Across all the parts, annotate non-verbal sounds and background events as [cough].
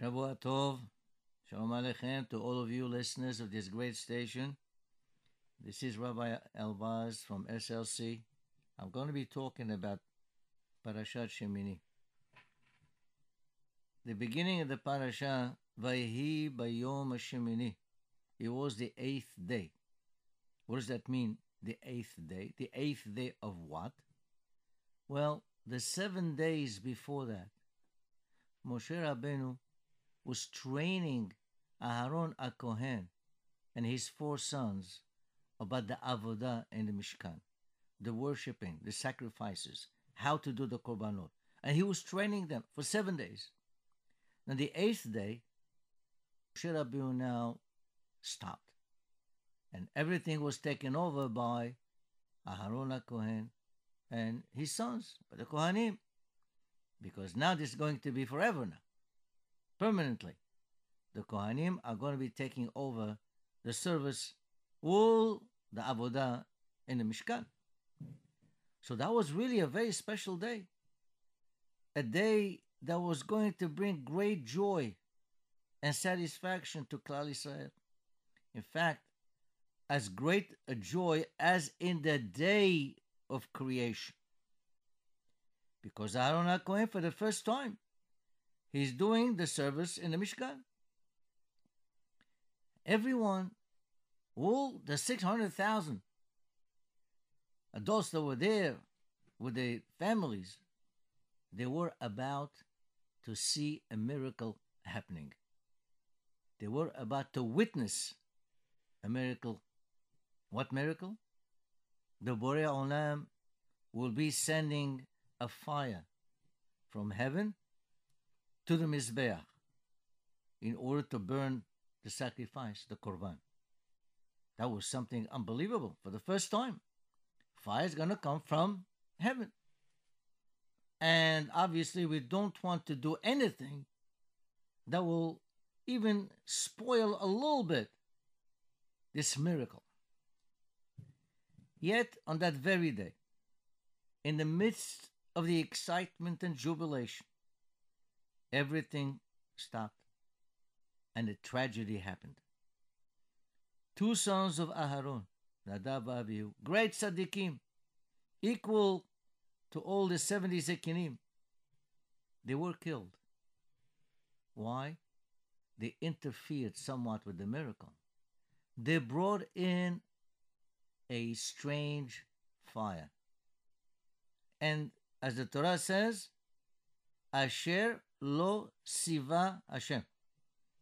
Shavua Tov, Shalom Aleichem to all of you listeners of this great station. This is Rabbi Elbaz from SLC. I'm going to be talking about Parashat Shemini. The beginning of the parasha, Vayhi Bayom Shemini. It was the eighth day. What does that mean? The eighth day. The eighth day of what? Well, the seven days before that, Moshe Rabbeinu was training Aharon Akohen and his four sons about the avodah and the Mishkan, the worshipping, the sacrifices, how to do the korbanot, and he was training them for seven days. Now the eighth day, Moshe Rabbeinu now stopped, and everything was taken over by Aharon Akohen and his sons, by the Kohanim, because now this is going to be forever now permanently. The Kohanim are going to be taking over the service, all the Avodah in the Mishkan. So that was really a very special day. A day that was going to bring great joy and satisfaction to Klal Israel. In fact, as great a joy as in the day of creation. Because Aaron HaKohen, for the first time, He's doing the service in the Mishkan. Everyone, all the 600,000 adults that were there with their families, they were about to see a miracle happening. They were about to witness a miracle. What miracle? The Borei Olam will be sending a fire from heaven to the Mizbeach in order to burn the sacrifice, the Korban. That was something unbelievable for the first time. Fire is going to come from heaven. And obviously, we don't want to do anything that will even spoil a little bit this miracle. Yet, on that very day, in the midst of the excitement and jubilation, everything stopped and a tragedy happened. Two sons of Aharon, Nadav and Abihu, great tzaddikim, equal to all the 70 Zekinim, they were killed. Why? They interfered somewhat with the miracle. They brought in a strange fire. And as the Torah says, Asher lo siva Hashem,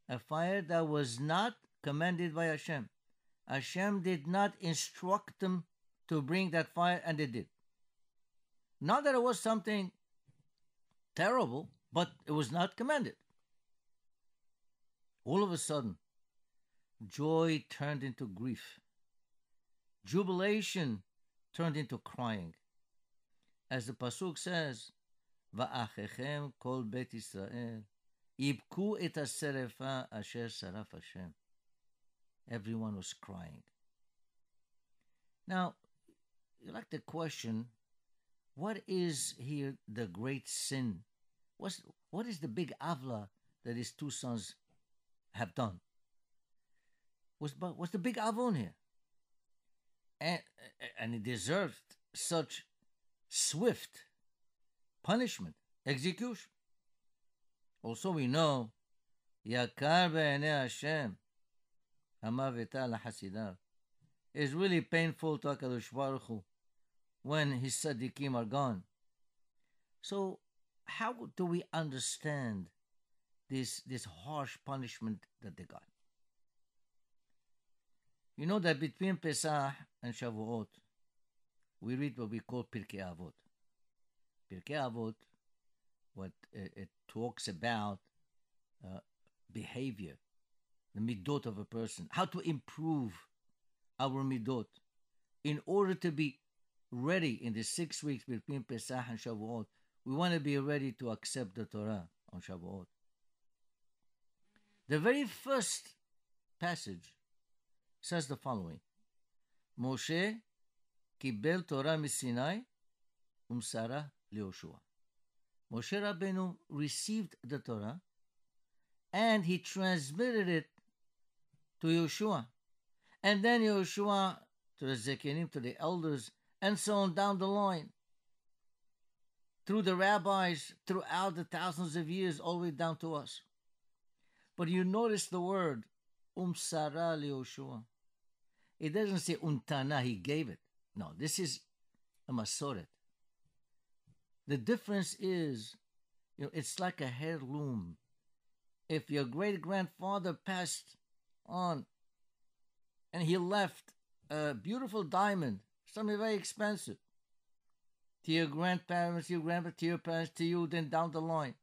a fire that was not commanded by Hashem. Hashem did not instruct them to bring that fire, and they did. Not that it was something terrible, but it was not commanded. All of a sudden, joy turned into grief. Jubilation turned into crying. As the Pasuk says, ואחיכם כל בית ישראל, יבכו את השרפה אשר שרף השם. Everyone was crying. Now, you like to question, what is here the great sin? What's, what is the big avla that his two sons have done? What's, what's the big avon here? And, and he deserved such swift punishment, execution. Also, we know, Yakar be'enei Hashem, hamaveta lahasidav. is really painful to HaKadosh Baruch Hu when his tzaddikim are gone. So, how do we understand this, this harsh punishment that they got? You know that between Pesach and Shavuot, we read what we call Pirkei Avot. Pirkei Avot, what it, it talks about uh, behavior, the midot of a person, how to improve our midot in order to be ready in the six weeks between Pesach and Shavuot. We want to be ready to accept the Torah on Shavuot. The very first passage says the following Moshe kibel Torah misinai umsara Leoshua. Moshe Rabbeinu received the Torah and he transmitted it to Yehoshua. And then Yehoshua to the Zekinim, to the elders, and so on down the line. Through the rabbis, throughout the thousands of years, all the way down to us. But you notice the word umsara Yoshua. It doesn't say untana, he gave it. No, this is a masoret. The difference is, you know, it's like a heirloom. If your great grandfather passed on and he left a beautiful diamond, something very expensive, to your grandparents, your grandparents, to your parents, to you, then down the line,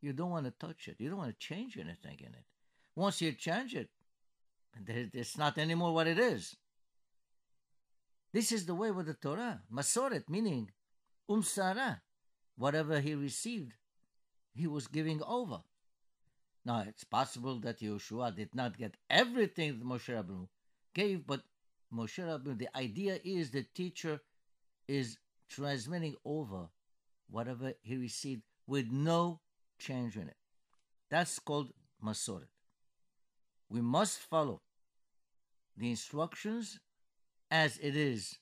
you don't want to touch it. You don't want to change anything in it. Once you change it, it's not anymore what it is. This is the way with the Torah. Masoret, meaning umsara. Whatever he received, he was giving over. Now, it's possible that Yehoshua did not get everything that Moshe Rabbeinu gave, but Moshe Rabbeinu, the idea is the teacher is transmitting over whatever he received with no change in it. That's called Masoret. We must follow the instructions as it is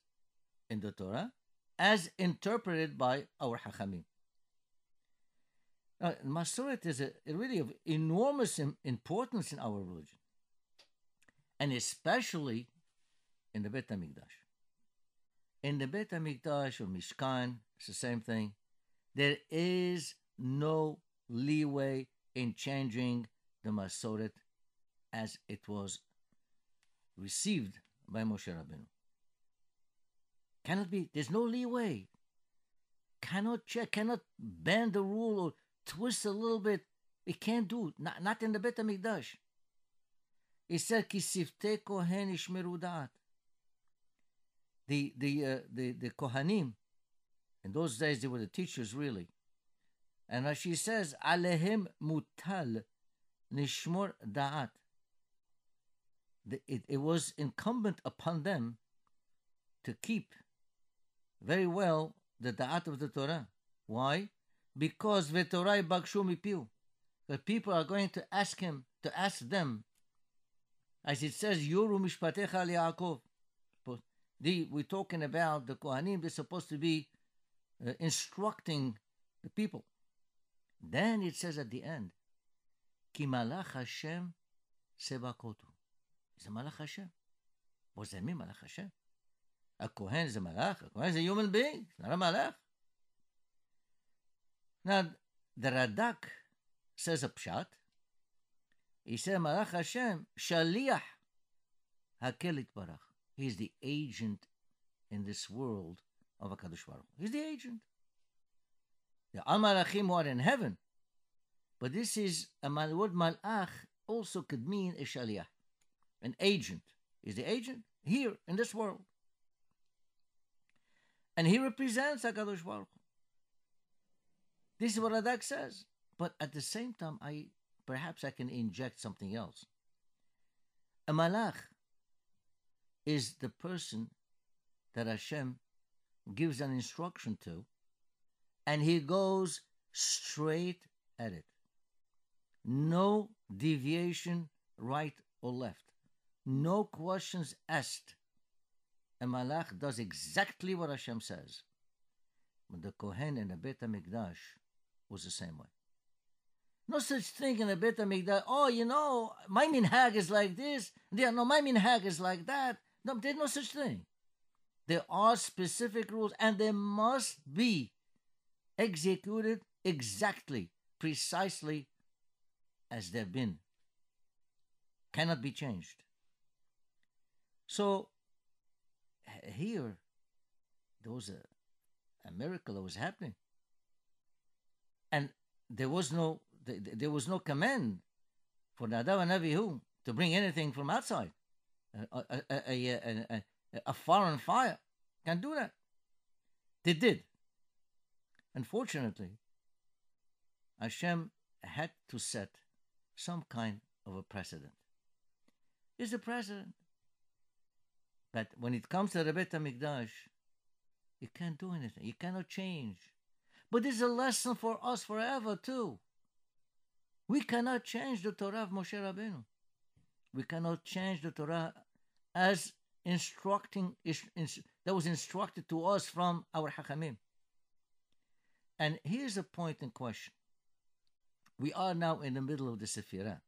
in the Torah, as interpreted by our Hachamim. Now, Masoret is a, really of enormous importance in our religion, and especially in the Bet HaMikdash. In the Bet HaMikdash or Mishkan, it's the same thing. There is no leeway in changing the Masoret as it was received by Moshe Rabbeinu. Cannot be, there's no leeway. Cannot check, cannot bend the rule or twist a little bit. It can't do. Not, not in the Bet HaMikdash. It said, Ki kohen da'at. The, the, uh, the, the Kohanim, in those days they were the teachers really. And as she says, Alehem mutal nishmor da'at it, it was incumbent upon them to keep very well the da'at of the Torah. Why? Because the Torah bakshu mipiu. The people are going to ask him, to ask them, as it says, Yoru mishpatecha Yaakov. The, we're talking about the Kohanim, they're supposed to be uh, instructing the people. Then it says at the end, Ki malach Hashem sebakotu. It's a malach Hashem. What does that mean, malach Hashem? A Kohen is a malach. A Kohen is a human being. Not a malach. Now, the Radak says a pshat. He said, Malach Hashem, Shaliach Hakelit Barach. He's the agent in this world of HaKadosh Baruch He's the agent. The Amalachim who are in heaven. But this is, a mal- word Malach also could mean a Shaliach. An agent. Is the agent here in this world. And he represents HaKadosh Baruch This is what Radak says. But at the same time, I perhaps I can inject something else. A malach is the person that Hashem gives an instruction to, and he goes straight at it. No deviation right or left no questions asked. And Malach does exactly what Hashem says. But the Kohen in the Bet HaMikdash was the same way. No such thing in the Bet HaMikdash. Oh, you know, my minhag is like this. Yeah, no, my minhag is like that. No, there's no such thing. There are specific rules, and they must be executed exactly, precisely as they've been. Cannot be changed. So here, there was a, a miracle that was happening, and there was no there was no command for Nadav and Avihu to bring anything from outside. A, a, a, a, a foreign fire can do that. They did. Unfortunately, Hashem had to set some kind of a precedent. Is the precedent but when it comes to the Bet HaMikdash, you can't do anything. You cannot change. But is a lesson for us forever, too. We cannot change the Torah of Moshe Rabbeinu. We cannot change the Torah as instructing that was instructed to us from our Hachamim. And here's a point in question. We are now in the middle of the Sephirah.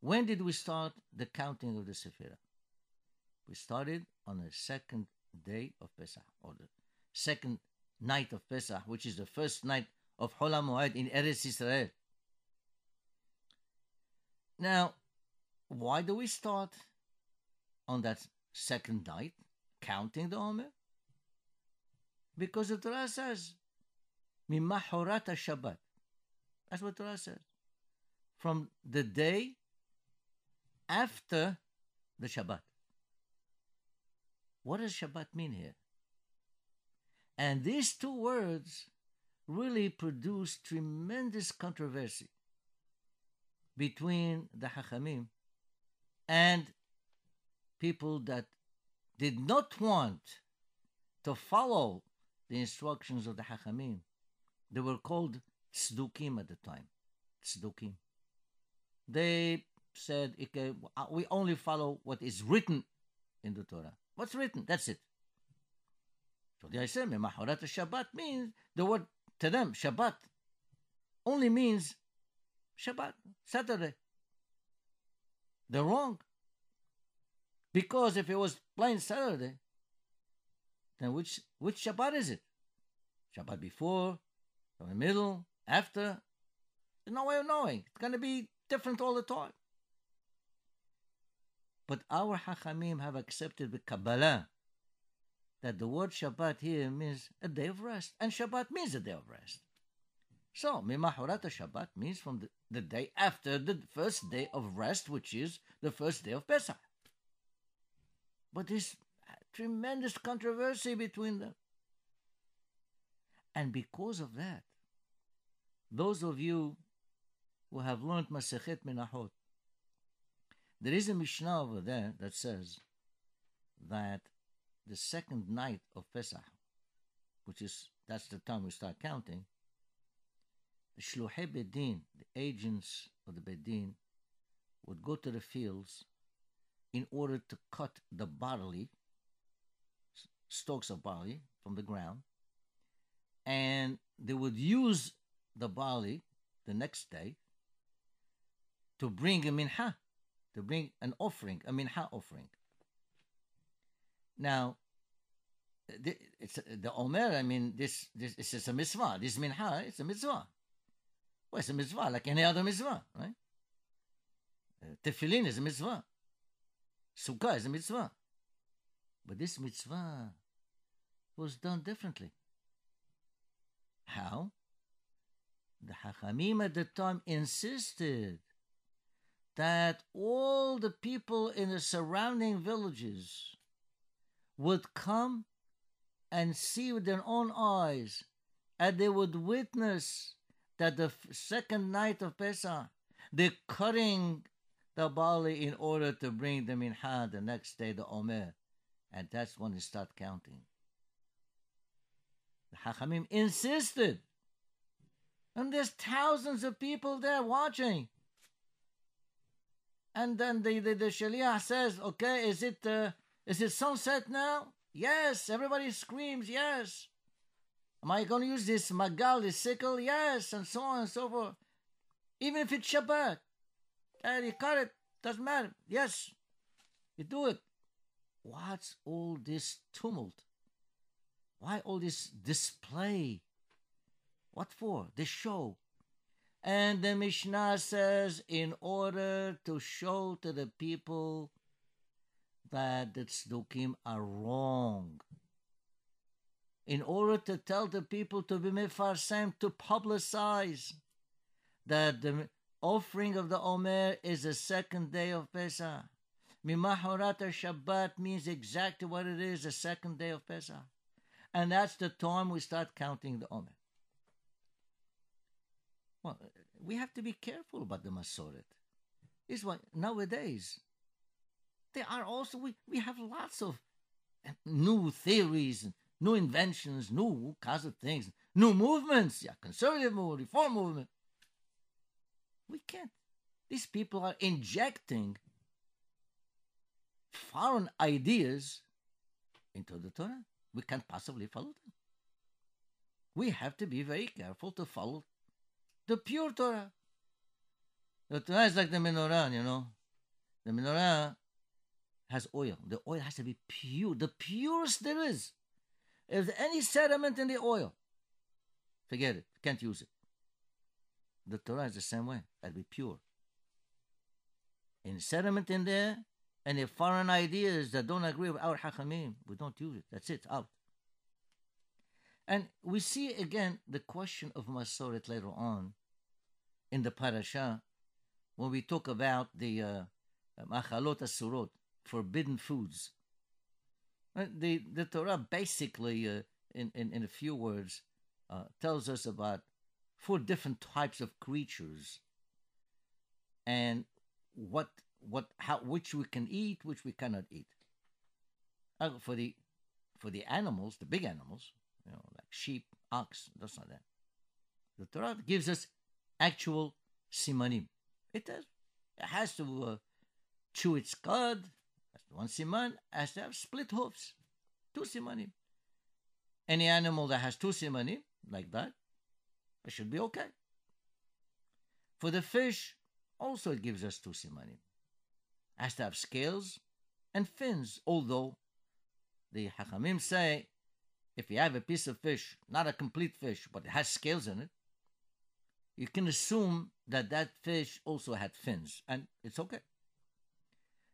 When did we start the counting of the Sephirah? We started on the second day of Pesach, or the second night of Pesach, which is the first night of Hol HaMoed in Eretz Israel. Now, why do we start on that second night, counting the Omer? Because the Torah says, Mimahorat Shabbat. That's what Torah says. From the day after the Shabbat. What does Shabbat mean here? And these two words really produce tremendous controversy between the Hachamim and people that did not want to follow the instructions of the Hachamim. They were called Tzdukim at the time. Tzdukim. They said, we only follow what is written in the Torah. What's written? That's it. So the said, Mahorat Shabbat means the word to them, Shabbat, only means Shabbat, Saturday. They're wrong. Because if it was plain Saturday, then which which Shabbat is it? Shabbat before, in the middle, after? There's no way of knowing. It's going to be different all the time. But our Hachamim have accepted the Kabbalah that the word Shabbat here means a day of rest, and Shabbat means a day of rest. So, Mimahurat Shabbat means from the, the day after the first day of rest, which is the first day of Pesach. But there's tremendous controversy between them. And because of that, those of you who have learned Masechet Menachot, there is a Mishnah over there that says that the second night of Pesach, which is that's the time we start counting, the Shluhe Bedin, the agents of the Bedin, would go to the fields in order to cut the barley, stalks of barley from the ground, and they would use the barley the next day to bring a minha, to bring an offering, a minha offering. Now, it's the Omer. I mean, this this is a mitzvah. This minha, it's a mitzvah. Well, it's a mitzvah like any other mitzvah, right? Uh, tefillin is a mitzvah. Sukkah is a mitzvah. But this mitzvah was done differently. How? The Hachamim at the time insisted that all the people in the surrounding villages would come and see with their own eyes, and they would witness that the second night of Pesach, the cutting the barley in order to bring the minha the next day, the omer, and that's when they start counting. The Hachamim insisted, and there's thousands of people there watching. And then the, the, the Shaliach says, okay, is it uh, is it sunset now? Yes. Everybody screams, yes. Am I going to use this magal, this sickle? Yes, and so on and so forth. Even if it's Shabbat. And you cut it, doesn't matter. Yes, you do it. What's all this tumult? Why all this display? What for? The show. And the Mishnah says, in order to show to the people that the tzdukim are wrong. In order to tell the people to be mefarsem, to publicize that the offering of the Omer is the second day of Pesach. Mimahorat Shabbat means exactly what it is, the second day of Pesach. And that's the time we start counting the Omer. Well, we have to be careful about the Masoret. Is what nowadays there are also we, we have lots of eh, new theories, new inventions, new kinds of things, new movements, yeah, conservative movement, reform movement. We can't. These people are injecting foreign ideas into the Torah. We can't possibly follow them. We have to be very careful to follow the pure Torah. The Torah is like the menorah, you know. The menorah has oil. The oil has to be pure, the purest there is. If there's any sediment in the oil, forget it. Can't use it. The Torah is the same way. It'll be pure. Any sediment in there, any foreign ideas that don't agree with our Hachamim, we don't use it. That's it, out. And we see again the question of Masoret later on in the parasha when we talk about the uh, machalot asurot, forbidden foods. Uh, the, the Torah basically, uh, in, in, in a few words, uh, tells us about four different types of creatures and what what how which we can eat, which we cannot eat. Uh, for the for the animals, the big animals, you know, like sheep, ox, that's not that. The Torah gives us actual simanim. It does. It has to uh, chew its cud. That's one siman. Has to have split hoofs. Two simanim. Any animal that has two simanim, like that, it should be okay. For the fish, also it gives us two simanim. Has to have scales and fins, although the Hachamim say if you have a piece of fish, not a complete fish, but it has scales in it, you can assume that that fish also had fins, and it's okay.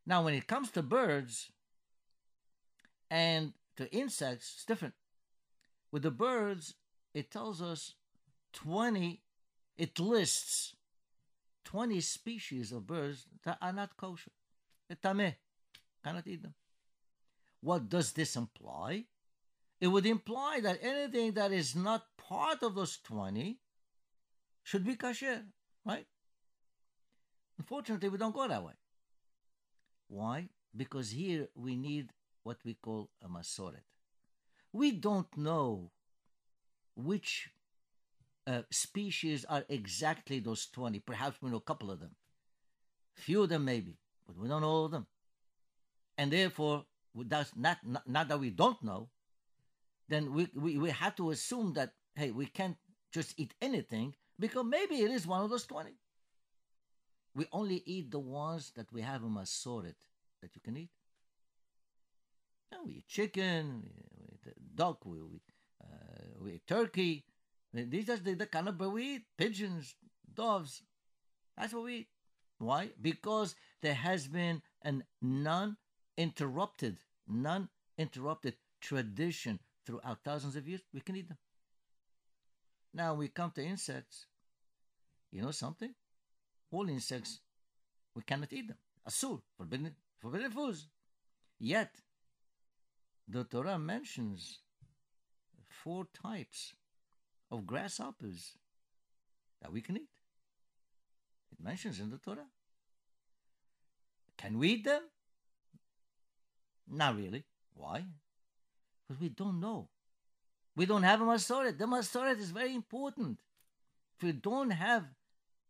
Now, when it comes to birds and to insects, it's different. With the birds, it tells us 20, it lists 20 species of birds that are not kosher. Cannot eat them. What does this imply? It would imply that anything that is not part of those 20 should be kasher, right? Unfortunately, we don't go that way. Why? Because here we need what we call a masoret. We don't know which uh, species are exactly those 20. Perhaps we know a couple of them. Few of them maybe, but we don't know all of them. And therefore, that's not, not, not that we don't know, then we, we, we have to assume that, hey, we can't just eat anything because maybe it is one of those 20. We only eat the ones that we have a masoret that you can eat. we eat chicken, we eat duck, we eat, uh, we eat turkey. These are the, the kind of bird we eat. Pigeons, doves. That's what we eat. Why? Because there has been a non-interrupted, non-interrupted tradition throughout thousands of years. We can eat them. Now we come to insects. You know something? All insects, we cannot eat them. Asur, forbidden, forbidden foods. Yet, the Torah mentions four types of grasshoppers that we can eat. It mentions in the Torah. Can we eat them? Not really. Why? Because we don't know. We don't have a Masoret. The Masoret is very important. If we don't have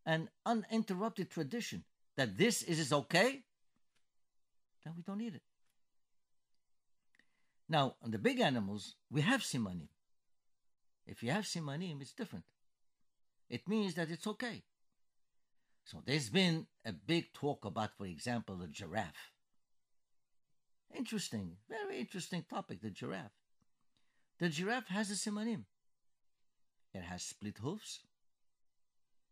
an uninterrupted tradition that this is okay, then we don't need it. Now, on the big animals, we have simanim. If you have simanim, it's different. It means that it's okay. So there's been a big talk about, for example, the giraffe. Interesting, very interesting topic, the giraffe. The giraffe has a simanim. It has split hoofs,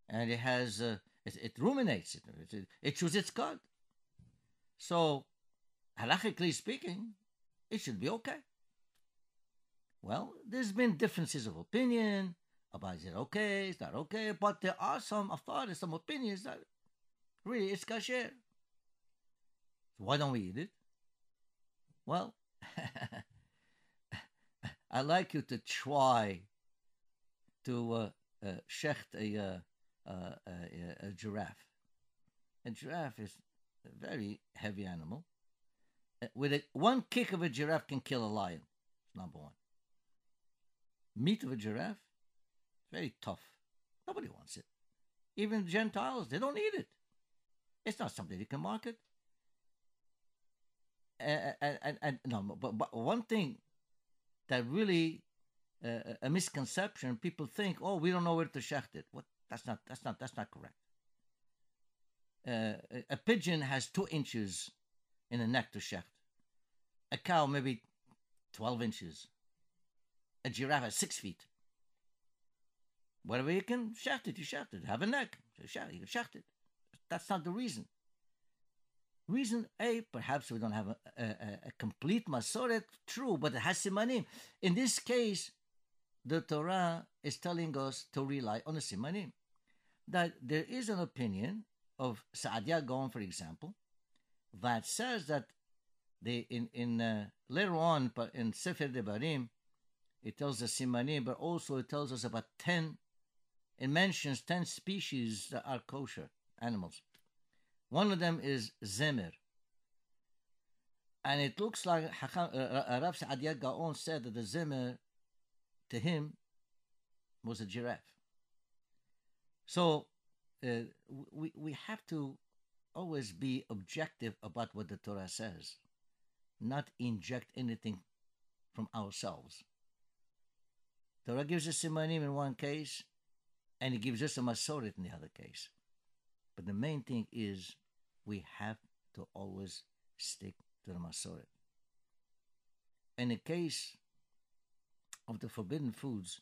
and it has uh, it, it, ruminates. It, it, it chews its cud. So, halachically speaking, it should be okay. Well, there's been differences of opinion about is it okay, is that okay, but there are some authorities, some opinions that really it's kasher. So why don't we eat it? Well, [laughs] I'd like you to try to uh, uh, shecht a, uh, uh, a, giraffe. A giraffe is a very heavy animal. Uh, with a, one kick of a giraffe can kill a lion. Number one. Meat of a giraffe, very tough. Nobody wants it. Even Gentiles, they don't eat it. It's not something you can market. And, and, and no, but, but one thing that really uh, a misconception, people think, oh, we don't know where to shecht it. What? That's not. That's not. That's not correct. Uh, a pigeon has two inches in the neck to shecht. A cow maybe twelve inches. A giraffe has six feet. Whatever you can shecht it, you shecht it. Have a neck, you shecht it. That's not the reason. Reason A, perhaps we don't have a, a, a complete Masoret, true, but it has simanim. In this case, the Torah is telling us to rely on the simanim. That there is an opinion of Saadia Gaon, for example, that says that they in in uh, later on in Sefer Devarim, it tells us simanim, but also it tells us about ten. It mentions ten species that are kosher animals. One of them is zemer. And it looks like uh, Rav Saadia Gaon said that the zemer, to him, was a giraffe. So uh, we, we have to always be objective about what the Torah says, not inject anything from ourselves. Torah gives us simanim in one case, and it gives us a masoret in the other case. But the main thing is we have to always stick to the masoret. In the case of the forbidden foods,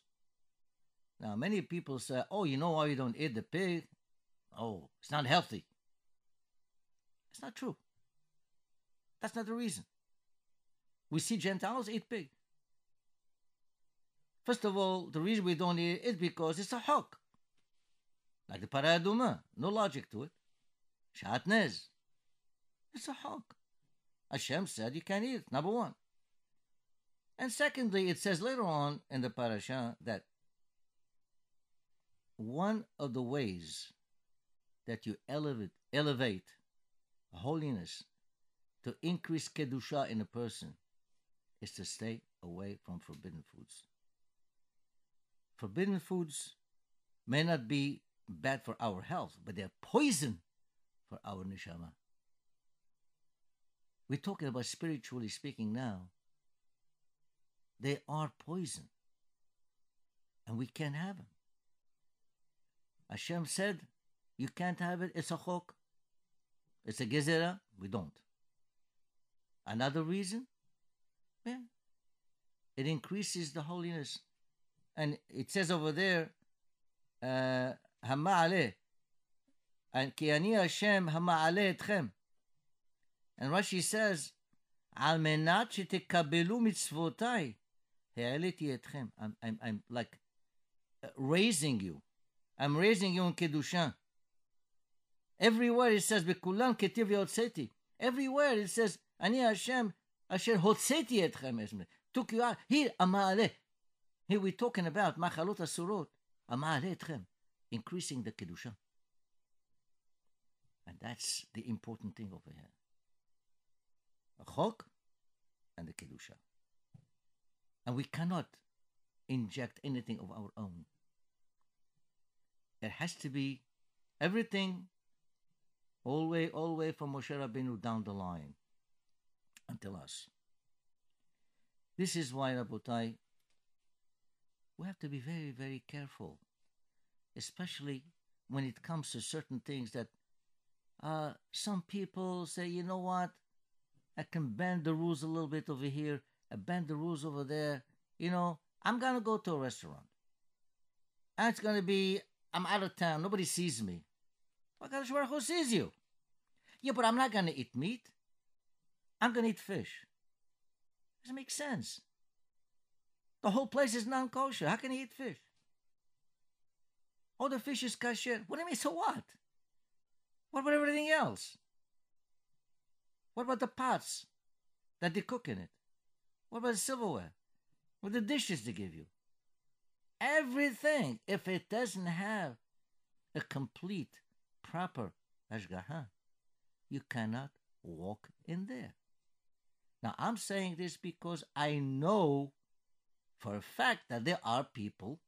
now many people say, "Oh, you know why you don't eat the pig? Oh, it's not healthy." It's not true. That's not the reason. We see Gentiles eat pig. First of all, the reason we don't eat it is because it's a chok. Like the para aduma, no logic to it. Shatnez. It's a chok. Hashem said you can't eat it, number one. And secondly, it says later on in the parasha that one of the ways that you elevate elevate holiness to increase kedusha in a person is to stay away from forbidden foods. Forbidden foods may not be bad for our health, but they're poison for our neshama. We're talking about spiritually speaking now. They are poison. And we can't have them. Hashem said, You can't have it. It's a chok. It's a gezerah. We don't. Another reason? Yeah. It increases the holiness. And it says over there, uh, and ki ani Hashem hama'ale etchem. And Rashi says, al menat shetekabelu mitzvotai ha'aleti etchem. I'm, I'm, I'm like uh, raising you. I'm raising you in kedusha. Everywhere it says, bekulam ketiv yotzeti. Everywhere it says, ani Hashem asher hotzeti etchem. Took you out. Here, ama'ale. Here we're talking about machalot asurot. Ama'ale etchem. Increasing the kedusha. And that's the important thing over here. A chok and the kedusha. And we cannot inject anything of our own. It has to be everything all the way, all the way from Moshe Rabbeinu down the line until us. This is why, Rabotai, we have to be very, very careful, especially when it comes to certain things that uh, some people say, you know what? I can bend the rules a little bit over here, I bend the rules over there. You know, I'm going to go to a restaurant. And it's going to be, I'm out of town. Nobody sees me. Well, who sees you? Yeah, but I'm not going to eat meat. I'm going to eat fish. Doesn't make sense. The whole place is non kosher. How can he eat fish? Oh, the fish is kosher. What do you mean? So what? What about everything else? What about the pots that they cook in it? What about the silverware? What the dishes they give you? Everything, if it doesn't have a complete, proper ashgaha, you cannot walk in there. Now, I'm saying this because I know for a fact that there are people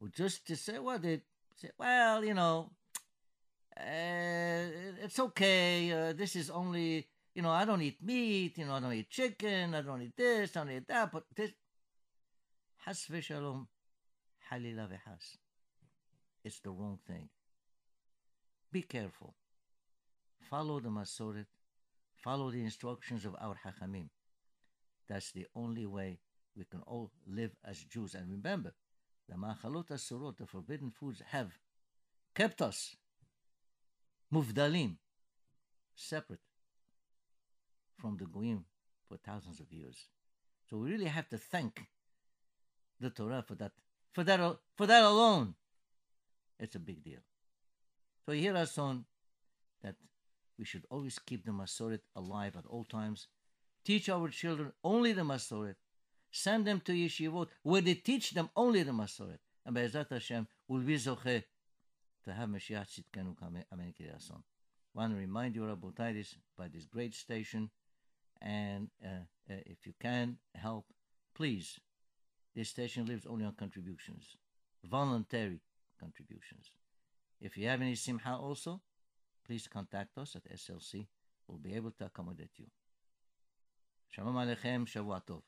who just to say, well, they say, well, you know, uh, it's okay. Uh, this is only, you know, I don't eat meat. You know, I don't eat chicken. I don't eat this. I don't eat that. But this, has v'shalom, halila v'has. It's the wrong thing. Be careful. Follow the Masoret. Follow the instructions of our Hachamim. That's the only way we can all live as Jews. And remember, the Machalot Asurot, the forbidden foods, have kept us mufdalim, separate from the Goyim for thousands of years. So we really have to thank the Torah for that. For that, for that alone, it's a big deal. So here are some that we should always keep the Masoret alive at all times. Teach our children only the Masoret. Send them to yeshivot where they teach them only the Masoret. And by Be'ezat Hashem will be zoche to have Mashiach Tzidkenu Amen Kiryason. want to remind you, Rabotai, this by this great station. And uh, uh, if you can help, please. This station lives only on contributions, voluntary contributions. If you have any simha also, please contact us at SLC. We'll be able to accommodate you. Shalom Aleichem, Shavua Tov.